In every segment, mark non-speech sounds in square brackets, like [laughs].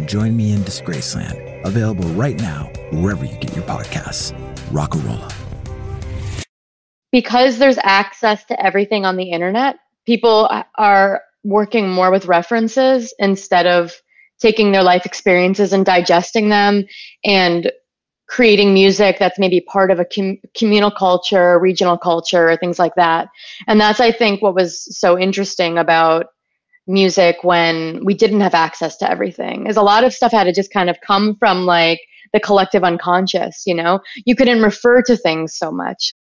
and join me in Disgraceland. Available right now wherever you get your podcasts. Rockarola. Because there's access to everything on the internet, people are working more with references instead of taking their life experiences and digesting them and creating music that's maybe part of a com- communal culture, regional culture, things like that. And that's, I think, what was so interesting about music when we didn't have access to everything is a lot of stuff had to just kind of come from like the collective unconscious you know? You couldn't refer to things so much.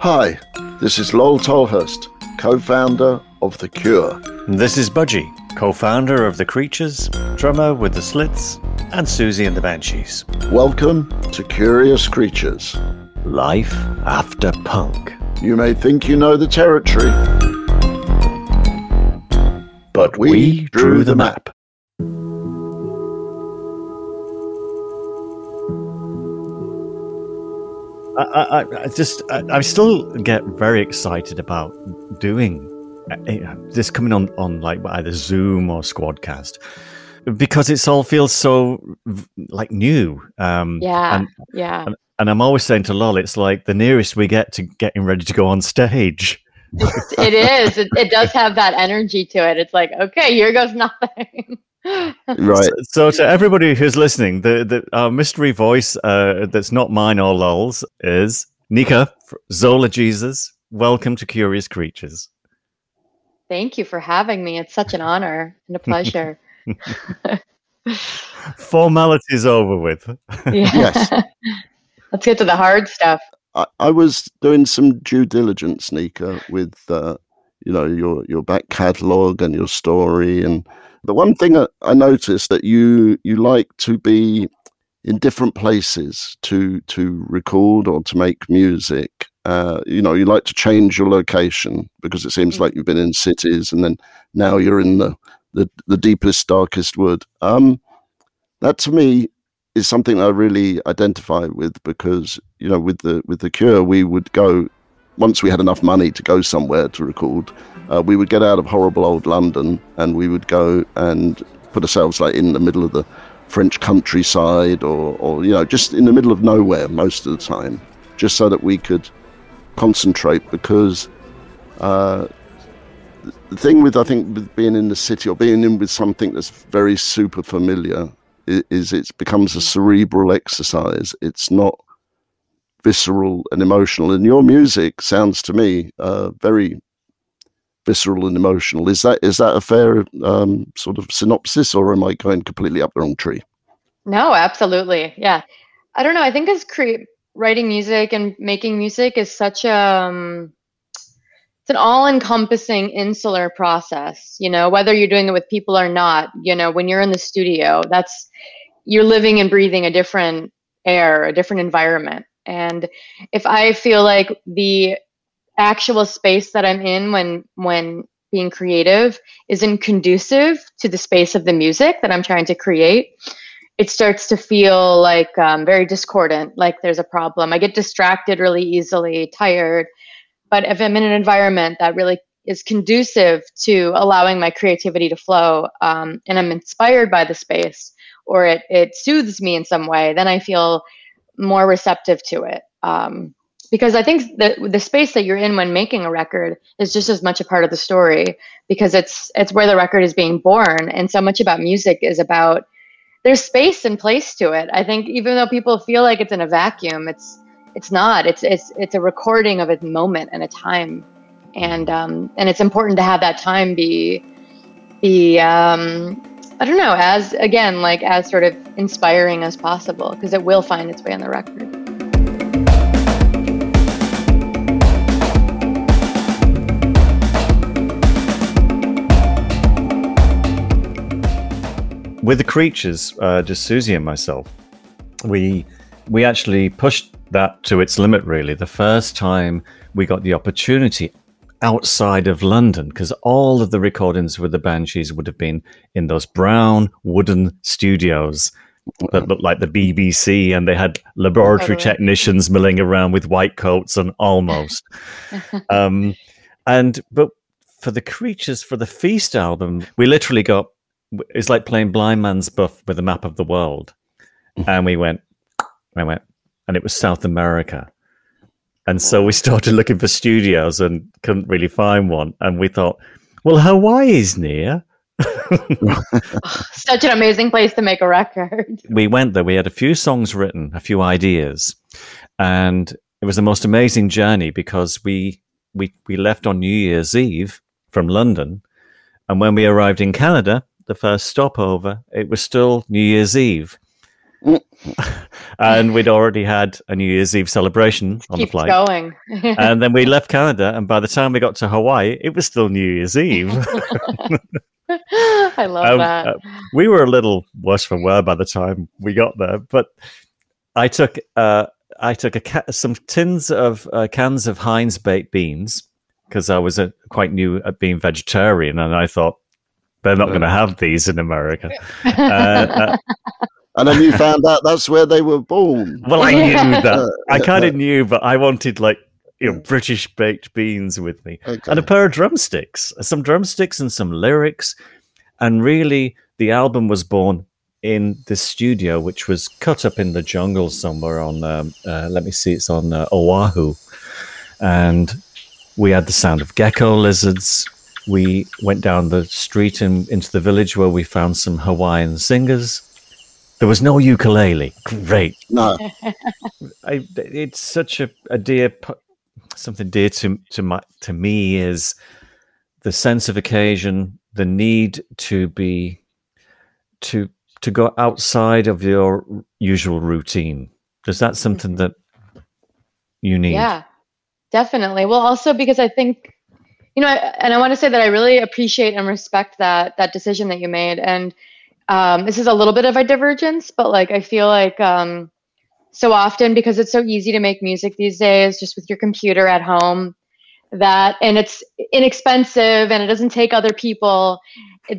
Hi this is lol tolhurst co-founder of the cure. And this is budgie co-founder of the creatures drummer with the slits and Siouxsie and the banshees. Welcome to curious creatures Life after punk. You may think you know the territory, but we, we drew the map. I, I, I just, I, I, still get very excited about doing uh, this coming on, on like either Zoom or Squadcast because it all feels so like new. Um, yeah, and, yeah. And, and I'm always saying to Lol, it's like the nearest we get to getting ready to go on stage. It's, it is. It, it does have that energy to it. It's like, okay, here goes nothing. [laughs] right. So, so, to everybody who's listening, the the uh, mystery voice uh, that's not mine or Lol's is Nika Zola Jesus. Welcome to Curious Creatures. Thank you for having me. It's such an honor and a pleasure. [laughs] [laughs] Formalities over with. [laughs] Yeah. Yes. Let's get to the hard stuff. I, I was doing some due diligence, Nika, with uh, you know your your back catalogue and your story. And the one thing I, I noticed that you you like to be in different places to to record or to make music. Uh, you know, you like to change your location because it seems mm-hmm. like you've been in cities and then now you're in the the, the deepest, darkest wood. Um, that to me is something I really identify with because you know with the with the Cure we would go once we had enough money to go somewhere to record, uh, we would get out of horrible old London and we would go and put ourselves like in the middle of the French countryside or, or you know just in the middle of nowhere most of the time, just so that we could concentrate because. Uh, the thing with I think with being in the city or being in with something that's very super familiar is it becomes a cerebral exercise. It's not visceral and emotional. And your music sounds to me uh, very visceral and emotional. Is that is that a fair um, sort of synopsis, or am I going completely up the wrong tree? No, absolutely. Yeah, I don't know. I think as cre- writing music and making music is such a um, it's an all-encompassing insular process you know whether you're doing it with people or not you know when you're in the studio that's you're living and breathing a different air a different environment. And if i feel like the actual space that i'm in when when being creative isn't conducive to the space of the music that i'm trying to create it starts to feel like um, very discordant like there's a problem. I get distracted really easily tired but if I'm in an environment that really is conducive to allowing my creativity to flow um, and I'm inspired by the space or it, it soothes me in some way, then I feel more receptive to it. Um, because I think the the space that you're in when making a record is just as much a part of the story because it's it's where the record is being born and so much about music is about there's space and place to it. I think even though people feel like it's in a vacuum, it's it's not. It's it's it's a recording of a moment and a time, and um, and it's important to have that time be be um, I don't know as again like as sort of inspiring as possible because it will find its way on the record. with the creatures, uh, just Siouxsie and myself, we we actually pushed that to its limit. Really, the first time we got the opportunity outside of London, because all of the recordings with the Banshees would have been in those brown wooden studios that looked like the BBC, and they had laboratory totally. technicians milling around with white coats and almost. [laughs] um, and but for the creatures for the Feast album, we literally got it's like playing blind man's buff with a map of the world. and we went, I went, and it was South America. And so we started looking for studios and couldn't really find one. And we thought, well, Hawaii is near. [laughs] Such an amazing place to make a record. [laughs] We went there. We had a few songs written, a few ideas, and it was the most amazing journey because we we we left on New Year's Eve from London, and when we arrived in Canada, the first stopover, it was still New Year's Eve. [laughs] and we'd already had a New Year's Eve celebration on Keep the flight. going. [laughs] and then we left Canada, and by the time we got to Hawaii, it was still New Year's Eve. [laughs] I love um, that. Uh, we were a little worse for wear by the time we got there, but I took uh, I took a ca- some tins of uh, cans of Heinz baked beans because I was uh, quite new at being vegetarian, and I thought they're not going to have these in America. Uh, uh, and then you found out that's where they were born. Well, I knew [laughs] that. I kind of knew, but I wanted like you know British baked beans with me okay. and a pair of drumsticks, some drumsticks and some lyrics, and really the album was born in this studio, which was cut up in the jungle somewhere on. Um, uh, let me see, it's on uh, Oahu, and we had the sound of gecko lizards we went down the street and into the village where we found some Hawaiian singers. There was no ukulele. Great. No. I, it's such a, a dear, something dear to to my to me is the sense of occasion, the need to be to to go outside of your usual routine. Is that something that you need? Yeah, definitely. Well, also because I think you know, and I want to say that I really appreciate and respect that that decision that you made. And um, this is a little bit of a divergence, but like I feel like um, so often because it's so easy to make music these days, just with your computer at home, that and it's inexpensive and it doesn't take other people.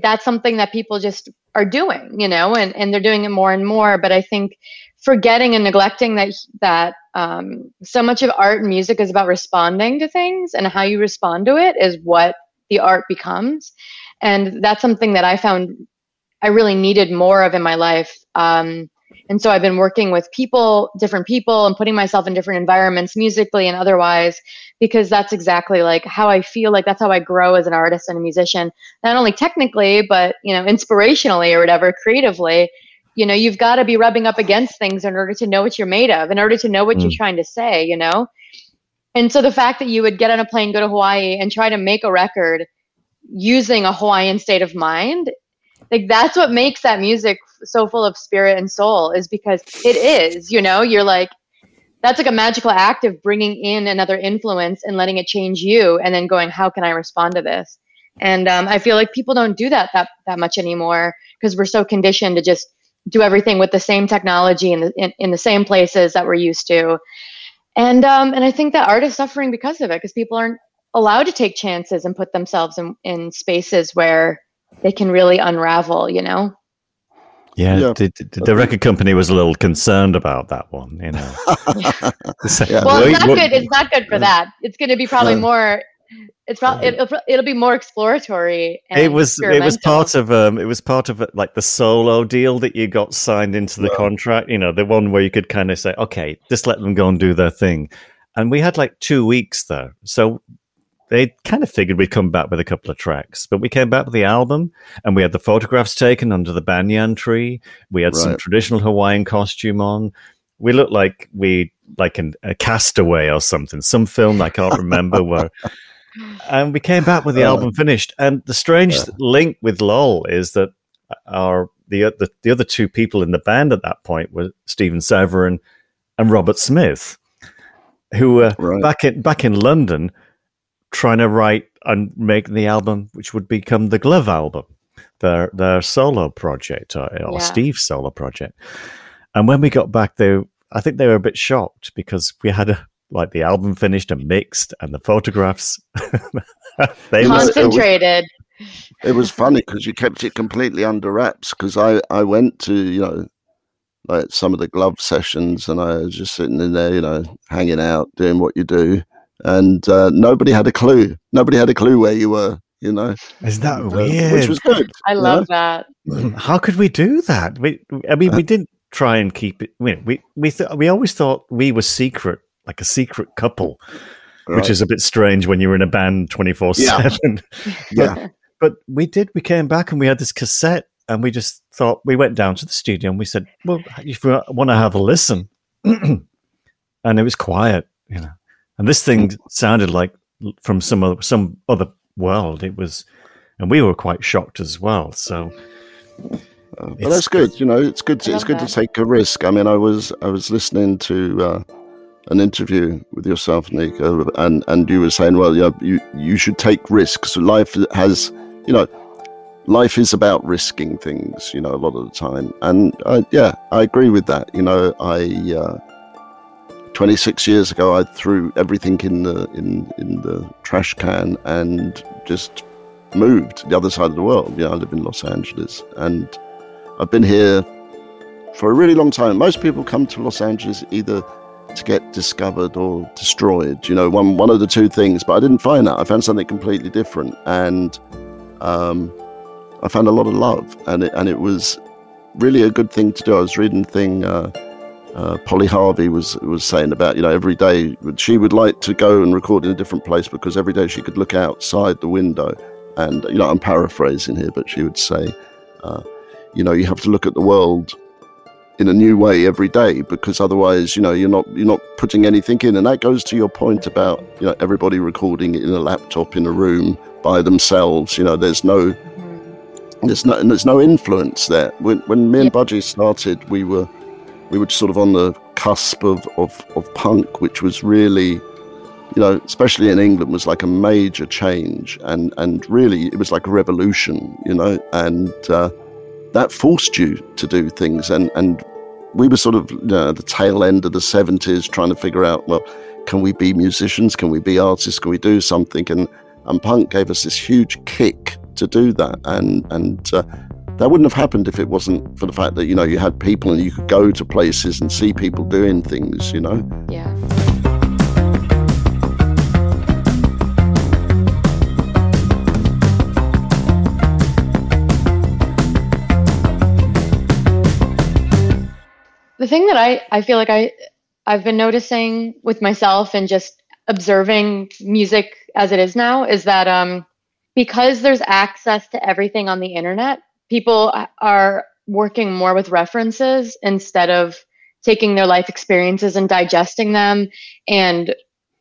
That's something that people just are doing, you know, and and they're doing it more and more. But I think forgetting and neglecting that that um, so much of art and music is about responding to things and how you respond to it is what the art becomes and that's something that i found i really needed more of in my life um, and so i've been working with people different people and putting myself in different environments musically and otherwise because that's exactly like how i feel like that's how i grow as an artist and a musician not only technically but you know inspirationally or whatever creatively you know you've got to be rubbing up against things in order to know what you're made of in order to know what mm. you're trying to say you know and so the fact that you would get on a plane go to hawaii and try to make a record using a hawaiian state of mind like that's what makes that music so full of spirit and soul is because it is you know you're like that's like a magical act of bringing in another influence and letting it change you and then going how can i respond to this and um, i feel like people don't do that that, that much anymore because we're so conditioned to just do everything with the same technology in the, in, in the same places that we're used to. And um, and I think that art is suffering because of it, because people aren't allowed to take chances and put themselves in, in spaces where they can really unravel, you know? Yeah, yeah. The, the, the, record company was a little concerned about that one, you know. [laughs] yeah. Well, it's not good. It's not good for that. It's going to be probably more it's probably it'll, it'll be more exploratory. it was it was part of um it was part of like the solo deal that you got signed into the contract. You know, the one where you could kind of say, okay, just let them go and do their thing. And we had like two weeks there, so they kind of figured we'd come back with a couple of tracks, but we came back with the album and we had the photographs taken under the banyan tree. We had some traditional Hawaiian costume on. We looked like we like an, a castaway or something, some film I can't remember [laughs] where. And we came back with the Uh, album finished. And the strange Yeah. link with LOL is that our the, the the other two people in the band at that point were Steven Severin and Robert Smith, who were Right. back in back in London trying to write and make the album which would become the Glove album, their their solo project or, or Yeah. Steve's solo project. And when we got back, they I think they were a bit shocked because we had a, like the album finished and mixed and the photographs. [laughs] they You know, it was- Concentrated. it was funny because you kept it completely under wraps. Because I I went to you know like some of the glove sessions, and I was just sitting in there, you know, hanging out, doing what you do, and uh, nobody had a clue. Nobody had a clue where you were. You know, is that Uh, weird? which was good. I you love that. How could we do that? We, I mean, we didn't try and keep it. We we we, th- we always thought we were secret, like a secret couple, know? which is a bit strange when you're in a band twenty four seven. [laughs] yeah, But we did. We came back and we had this cassette, and we just thought we went down to the studio and we said, "Well, if you want to have a listen," [clears throat] and it was quiet, you know. And this thing sounded like from some other, some other world. It was, and we were quite shocked as well. So Uh, but that's good. You know, it's good. To, it's love good to take a risk. I mean, I was I was listening to uh, an interview with yourself, Nika, and and you were saying, well, yeah, you you should take risks. Life has, you know, life is about risking things. You know, a lot of the time, and uh, yeah, I agree with that. You know, I. Uh, 26 years ago, I threw everything in the in in the trash can and just moved to the other side of the world. Know, I live in Los Angeles, and I've been here for a really long time. Most people come to Los Angeles either to get discovered or destroyed. You know, one one of the two things. But I didn't find that. I found something completely different, and um, I found a lot of love, and it and it was really a good thing to do. I was reading thing. Uh, uh, Polly Harvey was was saying about you know every day she would like to go and record in a different place because every day she could look outside the window and you know I'm paraphrasing here, but she would say, uh, you know, you have to look at the world in a new way every day because otherwise, you know, you're not you're not putting anything in, and that goes to your point about you know everybody recording in a laptop in a room by themselves. You know, there's no there's no and there's no influence there. When when me and Budgie started, we were we were sort of on the cusp of, of, of punk, which was really, you know, especially in England, was like a major change, and and really it was like a revolution, you know, and uh, that forced you to do things, and and we were sort of you know, the tail end of the seventies, trying to figure out, well, can we be musicians? Can we be artists? Can we do something? And and punk gave us this huge kick to do that, and and uh, that wouldn't have happened if it wasn't for the fact that you know you had people and you could go to places and see people doing things. You know, Yeah. The thing that I, I feel like I I've been noticing with myself and just observing music as it is now is that um, because there's access to everything on the internet, people are working more with references instead of taking their life experiences and digesting them and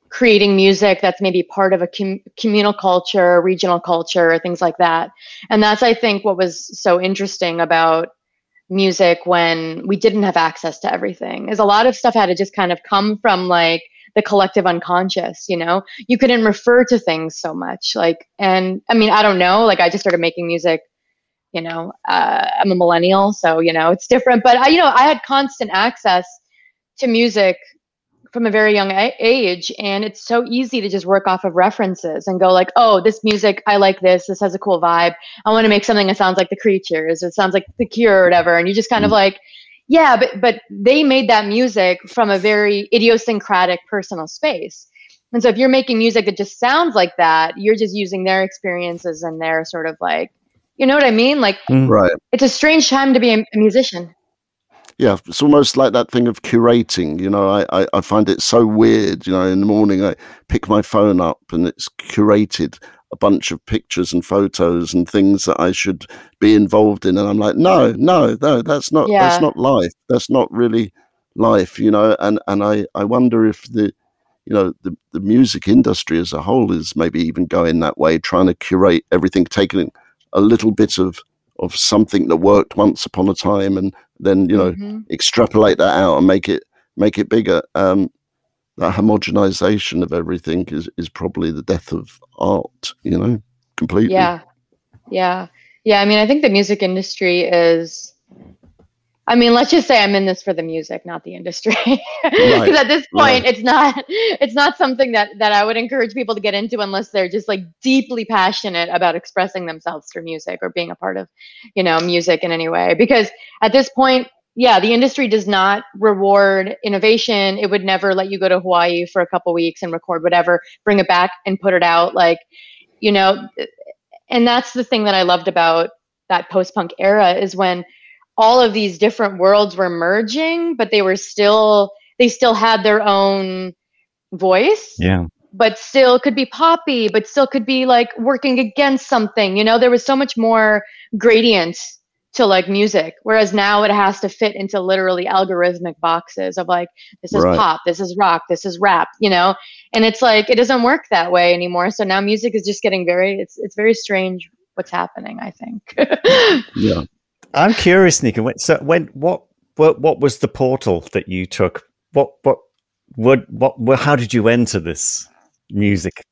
creating music that's maybe part of a com- communal culture, regional culture, things like that. And that's, I think, what was so interesting about music when we didn't have access to everything is a lot of stuff had to just kind of come from like the collective unconscious you know you couldn't refer to things so much like and i mean i don't know like i just started making music you know uh, i'm a millennial so you know it's different. But i you know i had constant access to music from a very young a- age and it's so easy to just work off of references and go like oh this music i like this. This has a cool vibe. I want to make something that sounds like the creatures it sounds like the cure or whatever. And you just kind of like yeah but but they made that music from a very idiosyncratic personal space. And so if you're making music that just sounds like that you're just using their experiences and their sort of like you know what i mean like mm. right? it's a strange time to be a, a musician yeah, it's almost like that thing of curating. You know, I, I, I find it so weird. You know, in the morning I pick my phone up and it's curated a bunch of pictures and photos and things that I should be involved in, and I'm like, no, no, no, that's not Yeah. that's not life. That's not really life. You know, and and I I wonder if the you know the the music industry as a whole is maybe even going that way, trying to curate everything, taking a little bit of of something that worked once upon a time, and then you know Mhm. extrapolate that out and make it make it bigger. Um, that homogenization of everything is is probably the death of art. You know, completely. Yeah. Yeah. Yeah. I mean, I think the music industry is, I mean, let's just say I'm in this for the music, not the industry. [laughs] Because Right, at this point, it's not, it's not something that, that I would encourage people to get into unless they're just like deeply passionate about expressing themselves through music or being a part of, you know, music in any way. Because at this point, yeah, the industry does not reward innovation. It would never let you go to Hawaii for a couple weeks and record whatever, bring it back and put it out. Like, you know, and that's the thing that I loved about that post punk era is when all of these different worlds were merging, but they were still they still had their own voice, Yeah. but still could be poppy, but still could be like working against something. You know, there was so much more gradient to like music, whereas now it has to fit into literally algorithmic boxes of like this is Right. pop, this is rock, this is rap, you know, and it's like it doesn't work that way anymore. So now music is just getting very it's it's very strange what's happening. I think. [laughs] Yeah. I'm curious, Nika. So when what what what was the portal that you took? What what what what, what how did you enter this music?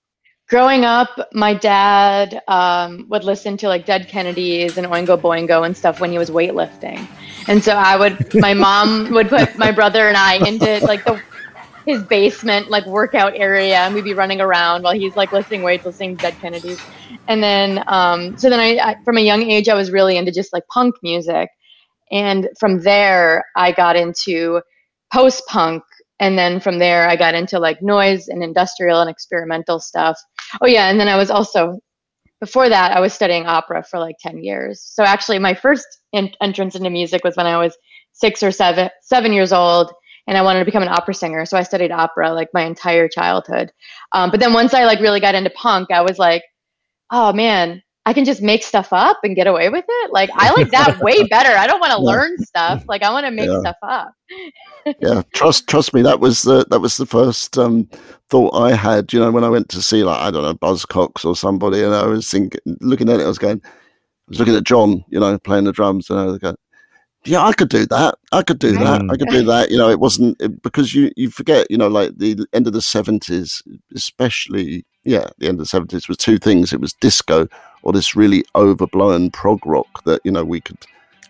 growing up, my dad um, would listen to like Dead Kennedys and Oingo Boingo and stuff when he was weightlifting, and so I would. My mom would put my brother and I into like the his basement like workout area, and we'd be running around while he's like lifting weights, listening to Dead Kennedys, and then um, so then I, I from a young age I was really into just like punk music, and from there I got into post punk and then from there i got into like noise and industrial and experimental stuff. Oh yeah and then i was also before that i was studying opera for like 10 years. So actually my first in- entrance into music was when i was six or seven seven years old and i wanted to become an opera singer so i studied opera like my entire childhood. Um, but then once i like really got into punk i was like oh man i can just make stuff up and get away with it? Like i like that way [laughs] better. I don't want to Yeah. learn stuff. Like i want to make Yeah. stuff up. [laughs] Yeah trust trust me that was the that was the first um thought i had you know when i went to see like i don't know buzzcocks or somebody and i was thinking looking at it i was going i was looking at john you know playing the drums and i was going yeah i could do that. I could do that. I could do that. You know it wasn't it, because you you forget you know like the end of the 70s especially yeah the end of the 70s was two things. It was disco or this really overblown prog rock that you know we could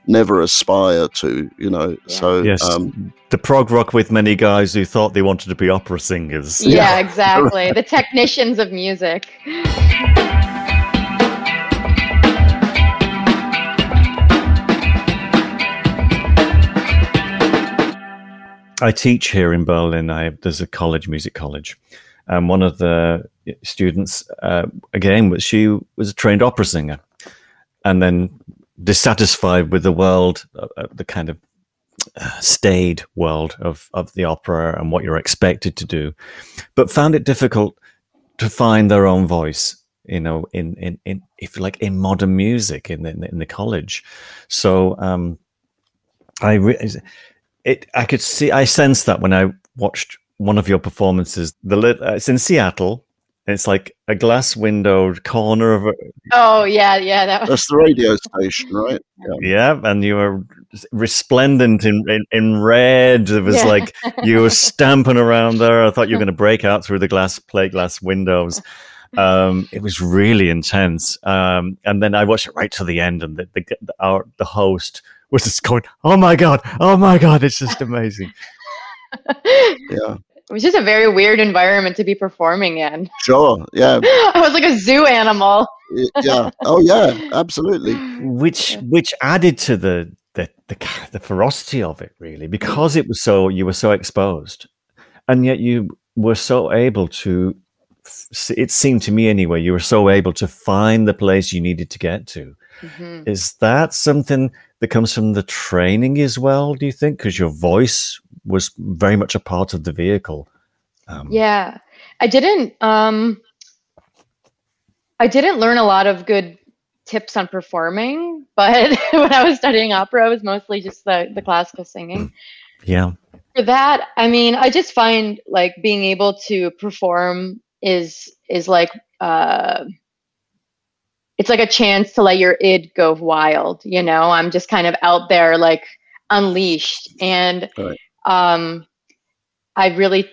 never aspire to you know so Yes, um the prog rock with many guys who thought they wanted to be opera singers. Yeah, exactly. the technicians of music. I teach here in Berlin. I there's a college, music college, and one of the students, uh, again, she was a trained opera singer, and then dissatisfied with the world, uh, uh, the kind of uh, staid world of of the opera and what you're expected to do, but found it difficult to find their own voice. You know, in in, in if like, in modern music in the, in the college. So um, I. Re- it I could see I sensed that when I watched one of your performances. The lit, uh, it's in Seattle. It's like a glass windowed corner of a, Oh yeah, yeah, that was That's the radio station, right? yeah, and you were resplendent in in, in red. It was Yeah. like you were [laughs] stamping around there. I thought you were going [laughs] to break out through the glass plate glass windows. Um, it was really intense. Um, and then I watched it right to the end, and the the, the our the host was just going, "Oh my god, oh my god!" It's just amazing. [laughs] Yeah, it was just a very weird environment to be performing in. [laughs] sure. Yeah, I was like a zoo animal. yeah. Oh, yeah. Absolutely. which which added to the the, the the ferocity of it really because it was so you were so exposed and yet you were so able to it seemed to me anyway you were so able to find the place you needed to get to Mm-hmm. Is that something that comes from the training as well, do you think? Because your voice was very much a part of the vehicle. Um, yeah. I didn't um I didn't learn a lot of good tips on performing, [laughs] but when I was studying opera, it was mostly just the, the classical singing. Yeah. For that, I mean, I just find like being able to perform is is like uh it's like a chance to let your id go wild, you know. I'm just kind of out there like unleashed and right. um I really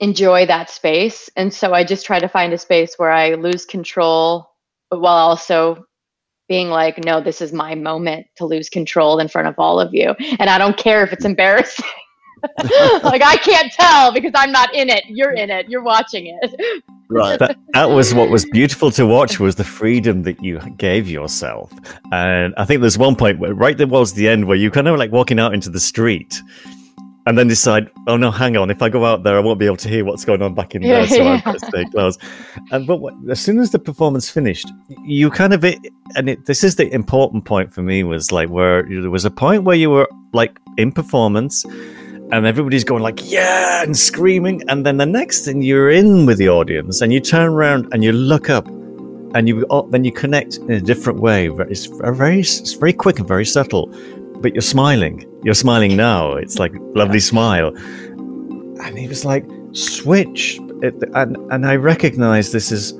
enjoy that space. And so I just try to find a space where I lose control, while also being like, no, this is my moment to lose control in front of all of you. And I don't care if it's embarrassing. [laughs] like I can't tell because I'm not in it. You're in it. You're watching it. Right. That, that was what was beautiful to watch was the freedom that you gave yourself. And I think there's one point where right towards the end where you kind of like walking out into the street and then decide, oh no, hang on, if I go out there, I won't be able to hear what's going on back in there, so I've got to stay close. And but what, as soon as the performance finished, you kind of it, and it, this is the important point for me was like where there was a point where you were like in performance, and everybody's going like yeah and screaming, and then the next thing you're in with the audience, and you turn around and you look up, and you oh, then you connect in a different way. It's very it's very quick and very subtle but you're smiling. You're smiling now. It's like lovely smile. And he was like, switch. And, and I recognize this is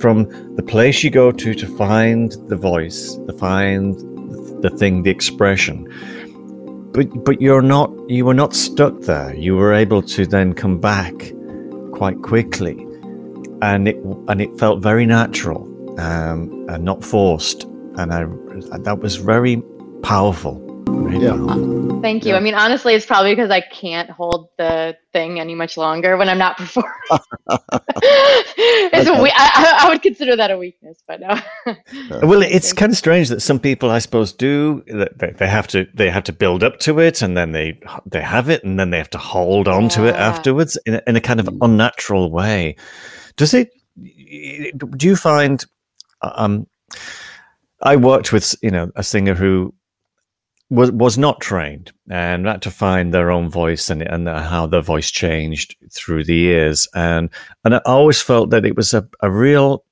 from the place you go to to find the voice, to find the thing, the expression. But, but you're not, you were not stuck there. You were able to then come back quite quickly. And it, and it felt very natural um, and not forced. And I, that was very powerful. Yeah. Uh, thank you. Yeah. I mean, honestly, it's probably because I can't hold the thing any much longer when I'm not [laughs] performing. [laughs] it's okay. a we- I, I, would consider that a weakness, but no. well, it's kind of strange that some people, I suppose, do. That they have to they have to build up to it, and then they they have it, and then they have to hold on yeah. to it afterwards in a, in a kind of unnatural way. Does it? Do you find? Um, I worked with you know a singer who was was not trained and had to find their own voice and and how their voice changed through the years and and I always felt that it was a, a real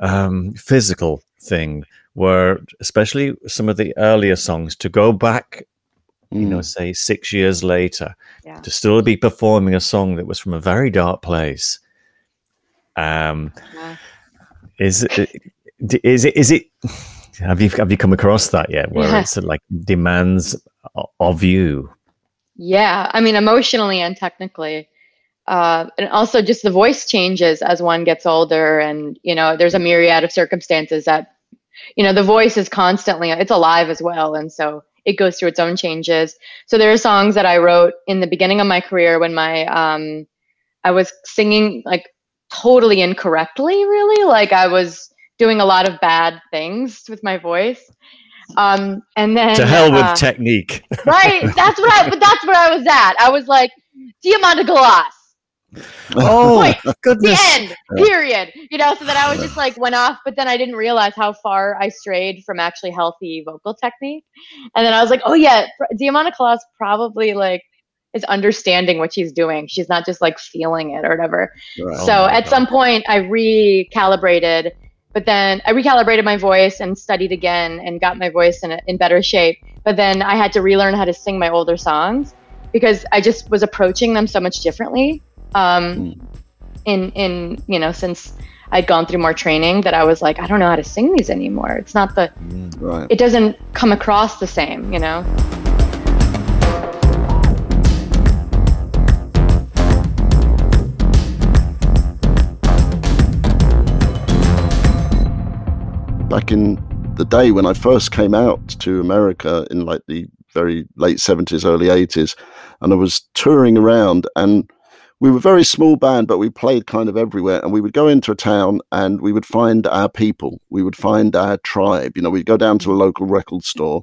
um, physical thing where especially some of the earlier songs to go back you know mm. say six years later yeah. to still be performing a song that was from a very dark place um yeah. is it is it is it have you have you come across that yet? Where yeah. it's like demands of you. Yeah, I mean emotionally and technically, uh, and also just the voice changes as one gets older, and you know there's a myriad of circumstances that you know the voice is constantly it's alive as well, and so it goes through its own changes. So there are songs that I wrote in the beginning of my career when my um, I was singing like totally incorrectly, really, like I was doing a lot of bad things with my voice. Um, and then to hell with uh, technique. [laughs] right. That's what I. But that's where I was at. I was like, Diamanda Galás. Oh, Point, goodness. The end. Period. You know. So then I was just like went off, but then I didn't realize how far I strayed from actually healthy vocal technique. And then I was like, oh yeah, Diamanda Galás probably like is understanding what she's doing. She's not just like feeling it or whatever. Right. So oh at God. some point, I recalibrated but then I recalibrated my voice and studied again and got my voice in, a, in better shape. But then I had to relearn how to sing my older songs because I just was approaching them so much differently. Um, mm. In in you know since I'd gone through more training that I was like I don't know how to sing these anymore. It's not the mm, right. it doesn't come across the same, you know. Back in the day when I first came out to America in like the very late 70s, early 80s, and I was touring around and we were a very small band, but we played kind of everywhere. And we would go into a town and we would find our people. We would find our tribe. You know, we'd go down to a local record store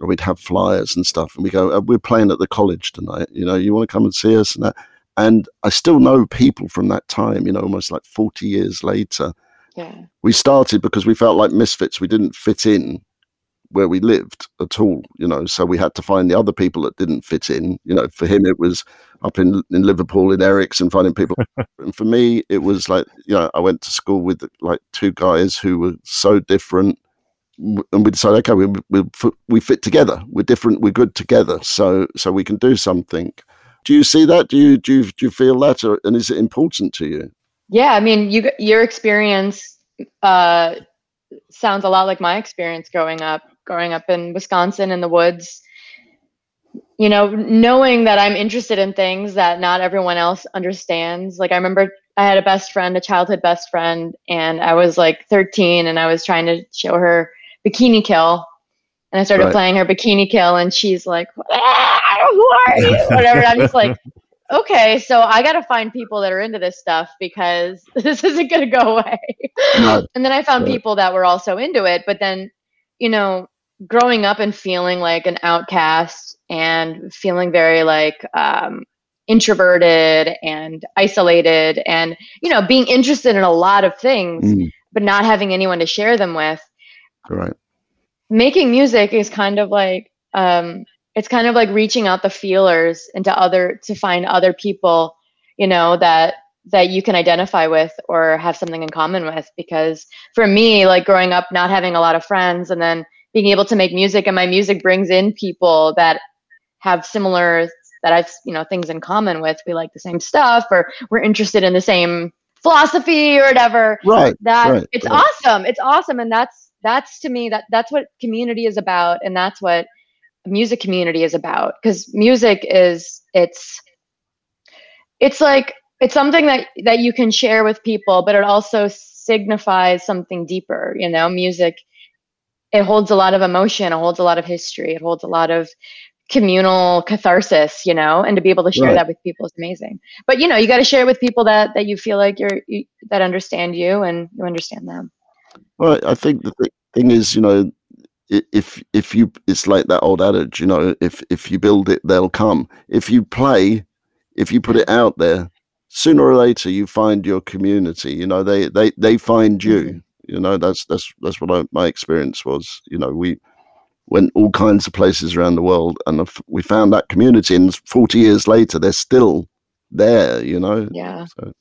or we'd have flyers and stuff. And we go, uh, we're playing at the college tonight. You know, you want to come and see us and that. And I still know people from that time, you know, almost like 40 years later yeah. We started because we felt like misfits. We didn't fit in where we lived at all, you know. So we had to find the other people that didn't fit in. You know, for him it was up in in Liverpool in Eric's and finding people. [laughs] and for me, it was like you know, I went to school with like two guys who were so different, and we decided, okay, we we we fit together. We're different. We're good together. So so we can do something. Do you see that? Do you do you, do you feel that, or, and is it important to you? Yeah, I mean, you your experience uh, sounds a lot like my experience growing up. Growing up in Wisconsin in the woods, you know, knowing that I'm interested in things that not everyone else understands. Like I remember I had a best friend, a childhood best friend, and I was like 13 and I was trying to show her Bikini Kill. And I started right. playing her Bikini Kill and she's like, ah, who are you? [laughs] Whatever. I'm just like, okay, so I got to find people that are into this stuff because [laughs] this isn't going to go away. No. and then I found right. people that were also into it. But then, you know, growing up and feeling like an outcast and feeling very like um, introverted and isolated and, you know, being interested in a lot of things, mm. but not having anyone to share them with. Right. Making music is kind of like, um, it's kind of like reaching out the feelers into other to find other people you know that that you can identify with or have something in common with. Because for me like growing up not having a lot of friends and then being able to make music and my music brings in people that have similar that I've you know things in common with we like the same stuff or we're interested in the same philosophy or whatever right that right, it's right. awesome it's awesome. And that's that's to me that that's what community is about. And that's what music community is about because music is it's it's like it's something that that you can share with people but it also signifies something deeper you know? Music it holds a lot of emotion it holds a lot of history it holds a lot of communal catharsis you know? And to be able to share right. that with people is amazing. But you know you got to share it with people that that you feel like you're you, that understand you and you understand them. Well i think the th- thing is you know if if you it's like that old adage you know if if you build it they'll come. If you play if you put it out there sooner or later you find your community you know they they they find you. Mm-hmm. you know that's that's that's what I, my experience was. You know we went all kinds of places around the world and we found that community and 40 years later they're still there you know? Yeah. So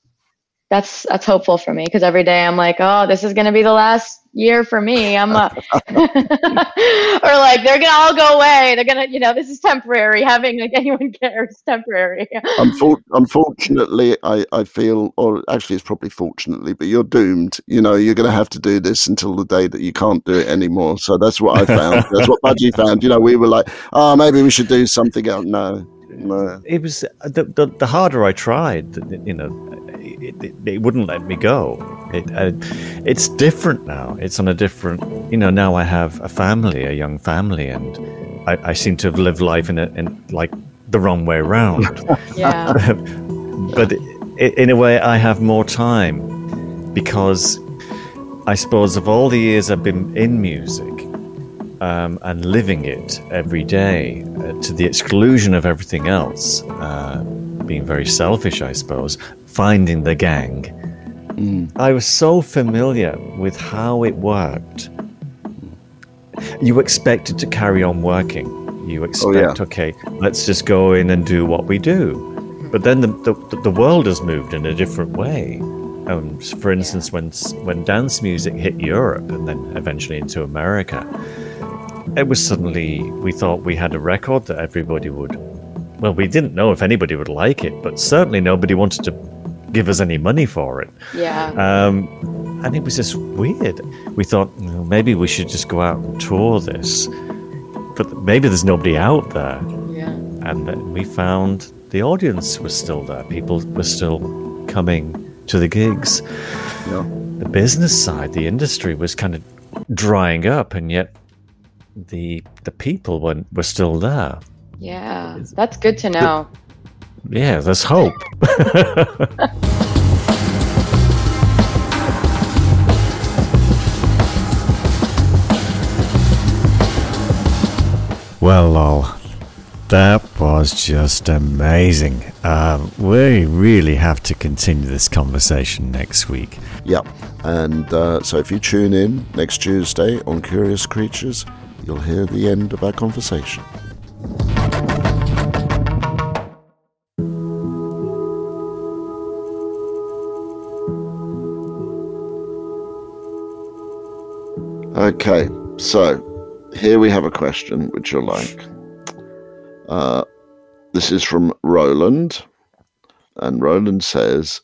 that's that's hopeful for me because every day I'm like, oh, this is gonna be the last year for me. I'm uh, [laughs] [laughs] or like they're gonna all go away. They're gonna, you know, this is temporary. Having like anyone [laughs] care is temporary. Unfor- unfortunately, I I feel, or actually, it's probably fortunately, but you're doomed. You know, you're gonna have to do this until the day that you can't do it anymore. So that's what I found. that's what Budgie found. You know, we were like, oh, maybe we should do something else. No. No. It was the, the, the harder I tried, you know, it, it, it wouldn't let me go. It, uh, it's different now. It's on a different, you know. Now I have a family, a young family, and I, I seem to have lived life in, a, in like the wrong way around. [laughs] yeah. [laughs] but in a way, I have more time because I suppose of all the years I've been in music um, and living it every day uh, to the exclusion of everything else, uh, being very selfish, I suppose finding the gang. Mm. I was so familiar with how it worked. You expected to carry on working. You expect, oh, yeah. okay, let's just go in and do what we do. But then the, the, the world has moved in a different way. Um, for instance, when when dance music hit Europe and then eventually into America, it was suddenly we thought we had a record that everybody would. Well, we didn't know if anybody would like it, but certainly nobody wanted to give us any money for it. Yeah. Um, and it was just weird. We thought well, maybe we should just go out and tour this, but maybe there's nobody out there. Yeah. And then we found the audience was still there. People were still coming to the gigs. Yeah. The business side, the industry was kind of drying up, and yet the the people were, were still there. Yeah, that's good to know. The, yeah, there's hope. [laughs] well, lol. That was just amazing. Um, we really have to continue this conversation next week. Yep. And uh, so if you tune in next Tuesday on Curious Creatures, you'll hear the end of our conversation. Okay, so here we have a question which you'll like. Uh, this is from Roland, and Roland says,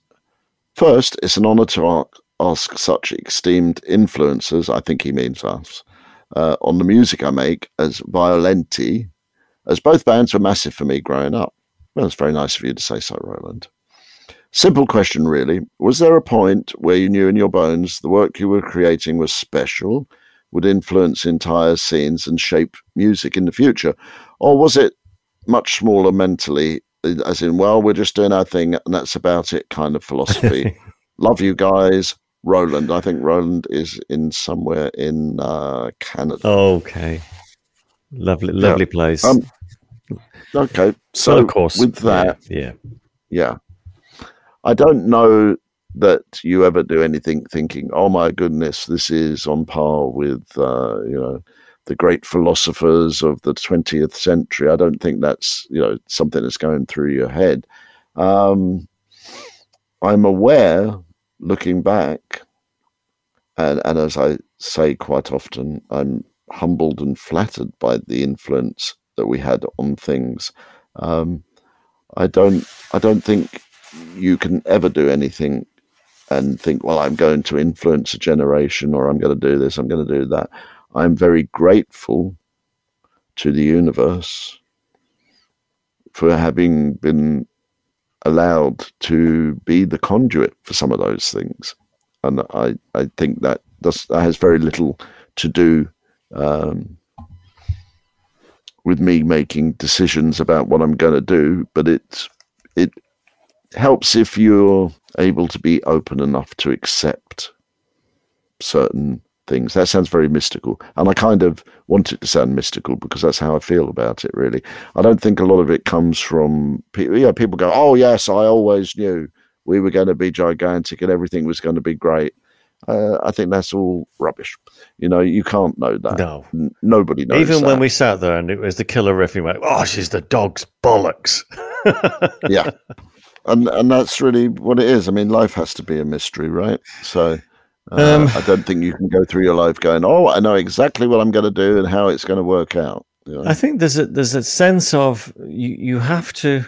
First, it's an honor to ask such esteemed influencers, I think he means us, uh, on the music I make as Violenti, as both bands were massive for me growing up. Well, it's very nice of you to say so, Roland. Simple question, really. Was there a point where you knew in your bones the work you were creating was special, would influence entire scenes and shape music in the future? Or was it much smaller mentally, as in, well, we're just doing our thing and that's about it kind of philosophy? [laughs] Love you guys. Roland. I think Roland is in somewhere in uh, Canada. Okay. Lovely, lovely yeah. place. Um, okay. So, of course, with that, yeah, yeah. I don't know that you ever do anything thinking, "Oh my goodness, this is on par with uh, you know the great philosophers of the 20th century." I don't think that's you know something that's going through your head. Um, I'm aware, looking back, and, and as I say quite often, I'm humbled and flattered by the influence that we had on things. Um, I don't, I don't think you can ever do anything and think, well, I'm going to influence a generation or I'm going to do this, I'm going to do that. I'm very grateful to the universe for having been allowed to be the conduit for some of those things. And I, I think that does, that has very little to do um, with me making decisions about what I'm going to do, but it it helps if you're able to be open enough to accept certain things. That sounds very mystical, and I kind of want it to sound mystical because that's how I feel about it. Really, I don't think a lot of it comes from people. Yeah, people go, "Oh yes, I always knew we were going to be gigantic and everything was going to be great." Uh, I think that's all rubbish. You know, you can't know that. No, N- nobody knows. Even that. when we sat there and it was the killer riff, we went, "Oh, she's the dog's bollocks." yeah, [laughs] and and that's really what it is. I mean, life has to be a mystery, right? So. Uh, um, I don't think you can go through your life going, "Oh, I know exactly what I'm going to do and how it's going to work out." You know? I think there's a there's a sense of you you have to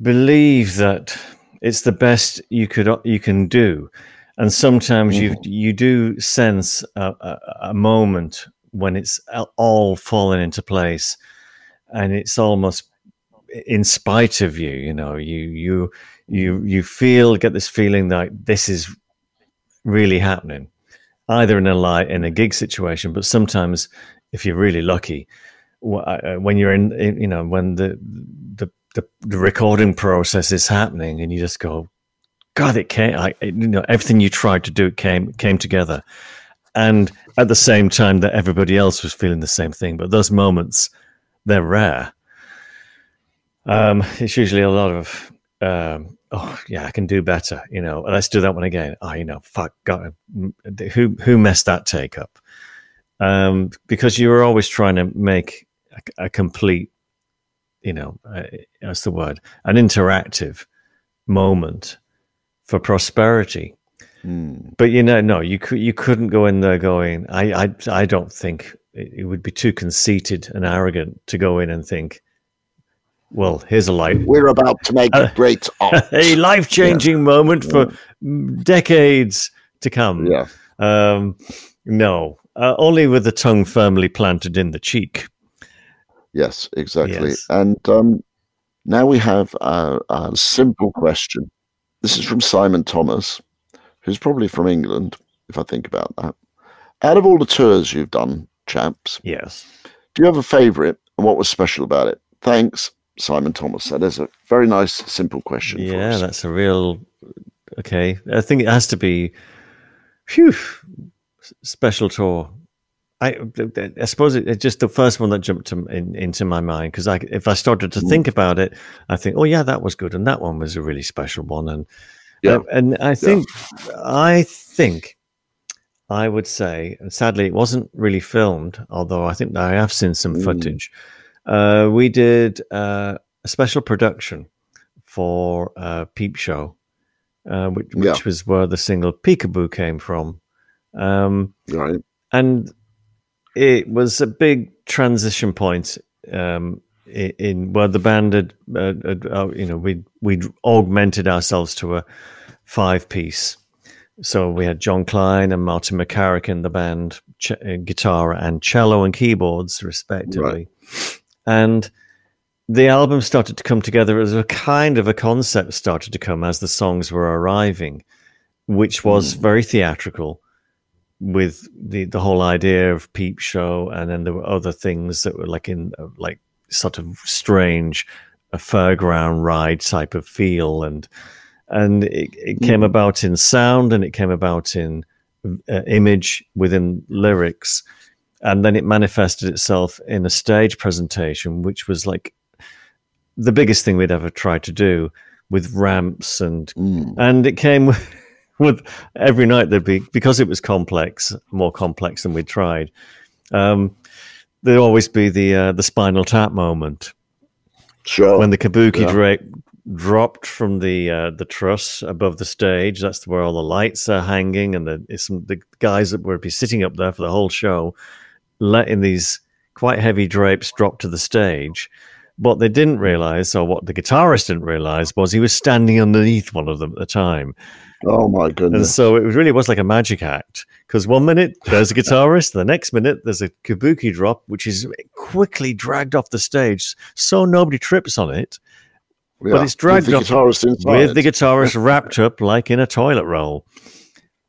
believe that it's the best you could you can do, and sometimes mm-hmm. you you do sense a, a, a, moment when it's all fallen into place, and it's almost in spite of you. You know, you you you you feel get this feeling that this is really happening, either in a light in a gig situation, but sometimes if you're really lucky, uh, when you're in, you know, when the the the, the recording process is happening, and you just go, God, it came. I, you know, everything you tried to do came came together, and at the same time that everybody else was feeling the same thing. But those moments, they're rare. Um, it's usually a lot of, um, oh yeah, I can do better. You know, let's do that one again. Oh, you know, fuck, God, who who messed that take up? Um, because you were always trying to make a, a complete, you know, uh, that's the word, an interactive moment for prosperity. Mm. But you know, no, you could you couldn't go in there going. I I I don't think it, it would be too conceited and arrogant to go in and think. Well, here's a life. We're about to make [laughs] a great art. a life changing yeah. moment for yeah. decades to come. Yeah. Um, no, uh, only with the tongue firmly planted in the cheek. Yes, exactly. Yes. And um, now we have a, a simple question this is from Simon Thomas, who's probably from England, if I think about that. Out of all the tours you've done, chaps, yes, do you have a favourite, and what was special about it? Thanks, Simon Thomas. That is a very nice, simple question. Yeah, that's a real okay. I think it has to be, phew, special tour. I, I suppose it, it's just the first one that jumped to, in, into my mind because I, if I started to mm. think about it, I think, oh yeah, that was good, and that one was a really special one, and yeah, uh, and I think, yeah. I think, I would say, and sadly, it wasn't really filmed, although I think I have seen some Mm. footage. Uh, we did uh, a special production for uh, Peep Show, uh, which, which Yeah. was where the single Peekaboo came from. Um, Right. and it was a big transition point um, in, in where the band had, uh, you know, we we augmented ourselves to a five piece. So we had Jon Klein and Martin McCarrick in the band, ch- uh, guitar and cello and keyboards, respectively. And the album started to come together as a kind of a concept started to come as the songs were arriving, which was very theatrical with the the whole idea of peep show and then there were other things that were like in uh, like sort of strange a fairground ride type of feel. And and it, it came about in sound and it came about in uh, image within lyrics and then it manifested itself in a stage presentation which was like the biggest thing we'd ever tried to do with ramps and Mm. and it came with, [laughs] with every night there'd be because it was complex more complex than we'd tried um there'd always be the uh, the spinal tap moment Sure. when the kabuki Yeah. drape dropped from the uh, the truss above the stage that's where all the lights are hanging and the it's some the guys that would be sitting up there for the whole show letting these quite heavy drapes drop to the stage what they didn't realize or what the guitarist didn't realize was he was standing underneath one of them at the time oh my goodness! and so it really was like a magic act because one minute there's a guitarist, the next minute there's a kabuki drop, which is quickly dragged off the stage so nobody trips on it, Yeah. it's dragged With the off guitarist with the guitarist wrapped up like in a toilet roll.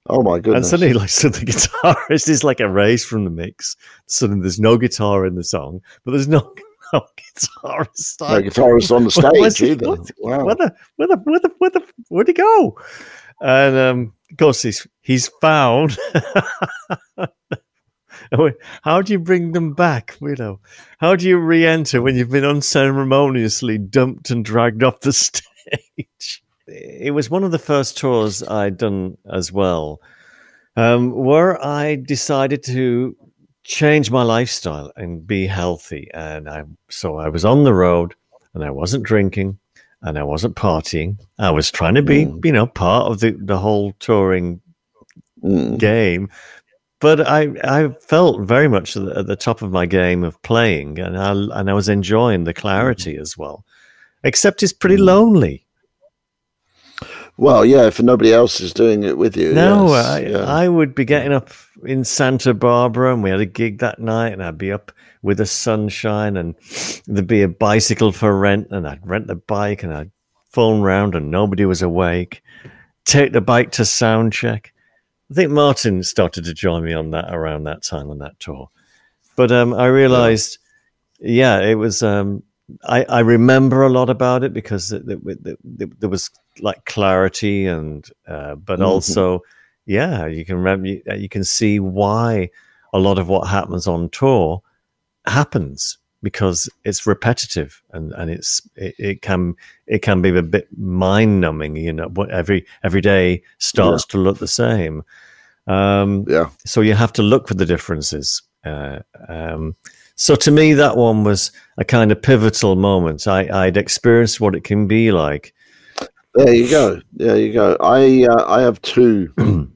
Oh my goodness! And suddenly, like, [laughs] so the guitarist is like erased from the mix. Suddenly, there's no guitar in the song, but there's no, [laughs] no guitarist. no guitarist on the [laughs] stage he- either. what- Wow. where the where the where the where the where'd he go? And um, of course he's he's found. How do you bring them back? You know, how do you re-enter when you've been unceremoniously dumped and dragged off the stage? It was one of the first tours I'd done as well, um, where I decided to change my lifestyle and be healthy. And I so I was on the road and I wasn't drinking and I wasn't partying. I was trying to be, Mm. you know, part of the, the whole touring Mm. game. But I, I felt very much at the, at the top of my game of playing, and I, and I was enjoying the clarity as well. Except it's pretty Mm. lonely. Well, yeah, if nobody else is doing it with you. No, yes, I, yeah. I would be getting up in Santa Barbara, and we had a gig that night, and I'd be up with the sunshine, and there'd be a bicycle for rent, and I'd rent the bike, and I'd phone round, and nobody was awake. Take the bike to sound check. I think Martin started to join me on that around that time on that tour, but um, I realized, yeah, it was. Um, I, I remember a lot about it because it, it, it- there was like clarity and, uh, but Mhm. also, yeah, you can remember, you, you can see why a lot of what happens on tour happens because it's repetitive and, and it's it, it can it can be a bit mind numbing. You know, what every every day starts to look the same. Um, yeah. so you have to look for the differences. Uh, um, so to me, that one was a kind of pivotal moment. I, I'd experienced what it can be like. There you go. There you go. I uh, I have two [clears throat]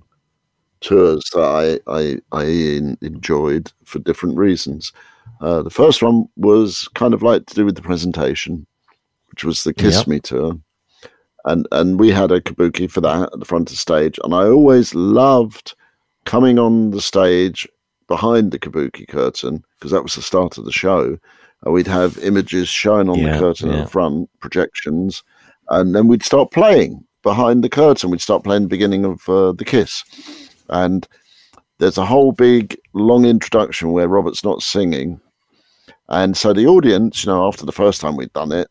tours that I I, I enjoyed for different reasons. Uh, the first one was kind of like to do with the presentation, which was the Kiss Yep. Me tour, and and we had a kabuki for that at the front of the stage, and I always loved coming on the stage behind the kabuki curtain because that was the start of the show. And we'd have images shown on Yeah, the curtain yeah. at the front, projections, and then we'd start playing behind the curtain. We'd start playing the beginning of uh, the kiss, and there's a whole big long introduction where Robert's not singing, and so the audience, you know, after the first time we'd done it,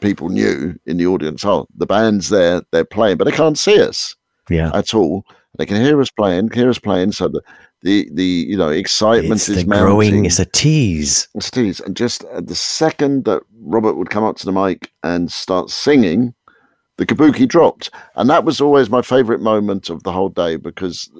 people knew in the audience, oh, the band's there, they're playing, but they can't see us Yeah, at all. They can hear us playing, hear us playing. So the the, the you know excitement it's is the mounting. growing. It's a tease. It's a tease. And just at the second that Robert would come up to the mic and start singing, the kabuki dropped. And that was always my favorite moment of the whole day because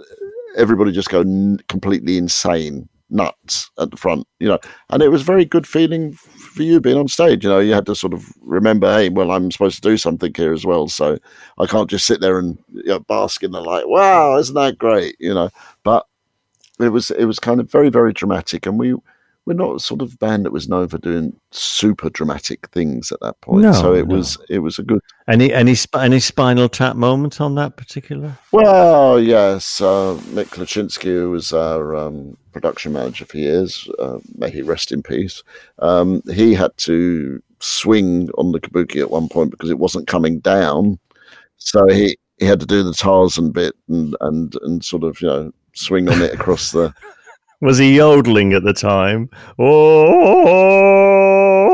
everybody just go n- completely insane, nuts at the front, you know. And it was very good feeling for you being on stage. You know, you had to sort of remember, hey, well, I'm supposed to do something here as well, so I can't just sit there and you know, bask in the light. Wow, isn't that great? You know, it was it was kind of very very dramatic, and we we're not a sort of band that was known for doing super dramatic things at that point. No, so it no. was it was a good. Any any sp- any Spinal Tap moment on that particular? Well, yes, uh, Mick Kluczynski, who was our um, production manager for years, uh, may he rest in peace. Um, he had to swing on the kabuki at one point because it wasn't coming down, so he he had to do the Tarzan bit and and and sort of you know swing on it across the. [laughs] Was he yodeling at the time?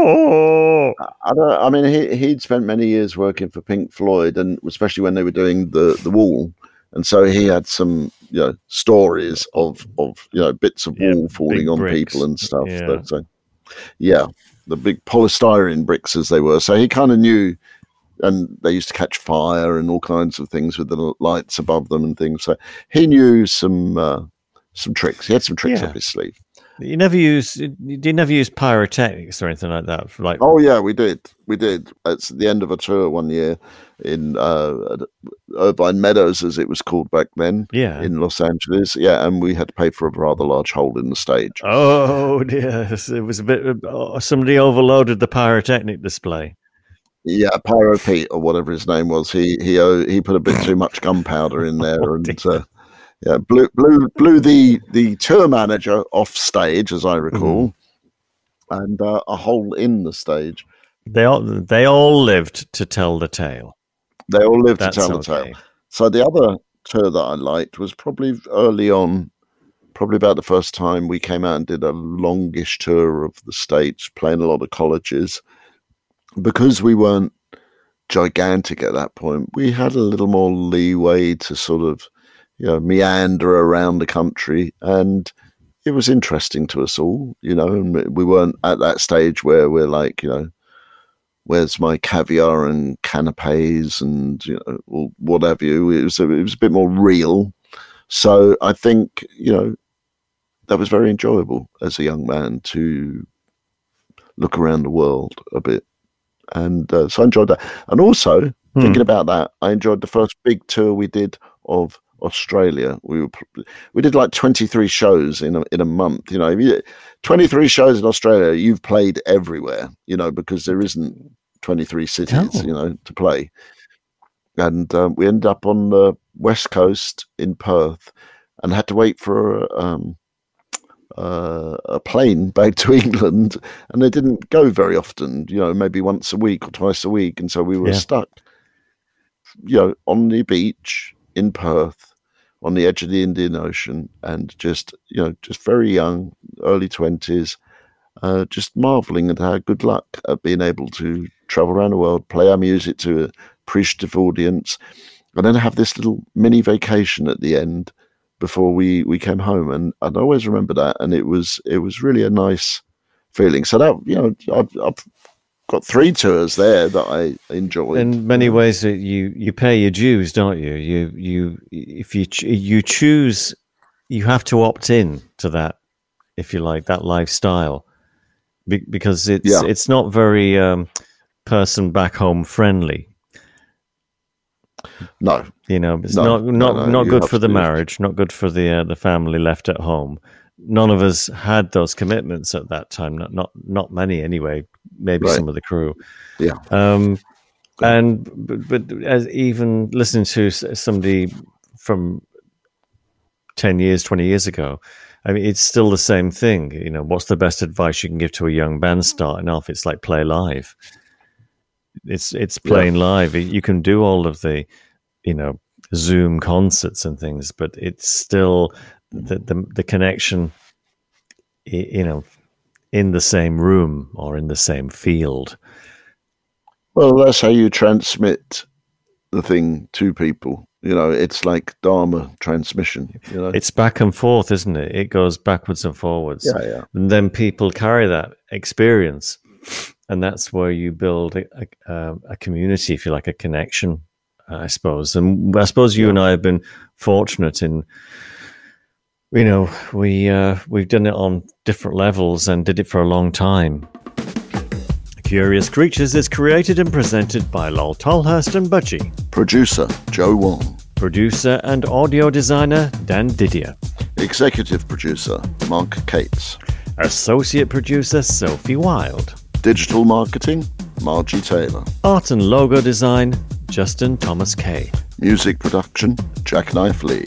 Oh, I don't. I mean, he he'd spent many years working for Pink Floyd, and especially when they were doing the the Wall, and so he had some you know stories of of you know bits of Yeah, wall falling on bricks. people and stuff. Yeah. That, so, yeah, the big polystyrene bricks as they were. So he kind of knew, and they used to catch fire and all kinds of things with the lights above them and things. So he knew some uh, some tricks. He had some tricks Yeah. up his sleeve. you never use you never use pyrotechnics or anything like that. Like Oh yeah, we did. We did. It's the end of a tour one year in uh, Irvine Meadows, as it was called back then, yeah. in Los Angeles. Yeah, and we had to pay for a rather large hole in the stage. Oh [laughs] dear, it was a bit. Oh, somebody overloaded the pyrotechnic display. Yeah, Pyro Pete or whatever his name was. He he uh, he put a bit too much gunpowder in there, [laughs] Oh, and uh, yeah, blew blew blew the the tour manager off stage, as I recall, Mm-hmm. and uh, a hole in the stage. They all they all lived to tell the tale. They all lived That's to tell okay. the tale. So the other tour that I liked was probably early on, probably about the first time we came out and did a longish tour of the states, playing a lot of colleges. Because we weren't gigantic at that point, we had a little more leeway to sort of, you know, meander around the country, and it was interesting to us all, you know. And we weren't at that stage where we're like, you know, where's my caviar and canapes and you know or what have you it was a, it was a bit more real so i think you know that was very enjoyable as a young man to look around the world a bit and uh, so i enjoyed that and also Hmm. thinking about that i enjoyed the first big tour we did of australia we were we did like 23 shows in a, in a month you know you, 23 shows in australia you've played everywhere you know because there isn't 23 cities Oh. you know to play and um, we ended up on the west coast in perth and had to wait for um, uh, a plane back [laughs] to england and they didn't go very often you know maybe once a week or twice a week and so we were Yeah. stuck you know on the beach in perth on the edge of the indian ocean and just you know just very young early 20s uh, just marveling at our good luck at being able to travel around the world, play our music to a appreciative audience, and then have this little mini vacation at the end before we, we came home. And I'd always remember that, and it was it was really a nice feeling. So that you know, I've, I've got three tours there that I enjoyed. In many ways, you you pay your dues, don't you? You you if you ch- you choose, you have to opt in to that, if you like, that lifestyle, Be- because it's Yeah. it's not very um, person back home friendly. No, You know, it's No, not not no, not good for the marriage, not good for the uh, the family left at home. None of us had those commitments at that time. Not not not many anyway. Maybe Right. some of the crew. Yeah. Um, and but, but as even listening to somebody from ten years, twenty years ago, I mean, it's still the same thing. You know, what's the best advice you can give to a young band starting off? It's like play live. It's it's Yeah. playing live. You can do all of the, you know, Zoom concerts and things, but it's still the the, the connection. You know, in the same room or in the same field. well, that's how you transmit the thing to people. You know, it's like Dharma transmission. You know, It's back and forth, isn't it? It goes backwards and forwards. yeah, yeah. and then people carry that experience and that's where you build a, a, a community if you like a connection i suppose and i suppose you and i have been fortunate in you know, we uh, we've done it on different levels and did it for a long time. Curious Creatures is created and presented by Lol Tolhurst and Budgie. Producer Joe Wong. Producer and audio designer Dan Didier. Executive producer Mark Cates. Associate producer Sophie Wild. Digital marketing Margie Taylor. Art and logo design Justin Thomas Kay. Music production Jackknife Lee.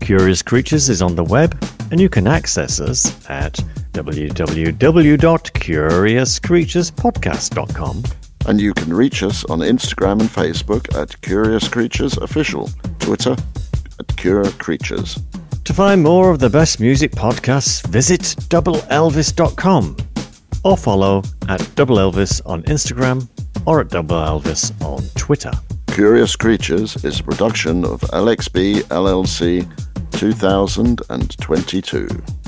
Curious Creatures is on the web, and you can access us at www.curiouscreaturespodcast.com. And you can reach us on Instagram and Facebook at Curious Creatures Official, Twitter at Cure Creatures. To find more of the best music podcasts, visit doubleelvis.com or follow at Double Elvis on Instagram or at Double Elvis on Twitter. Curious Creatures is a production of LXB LLC 2022.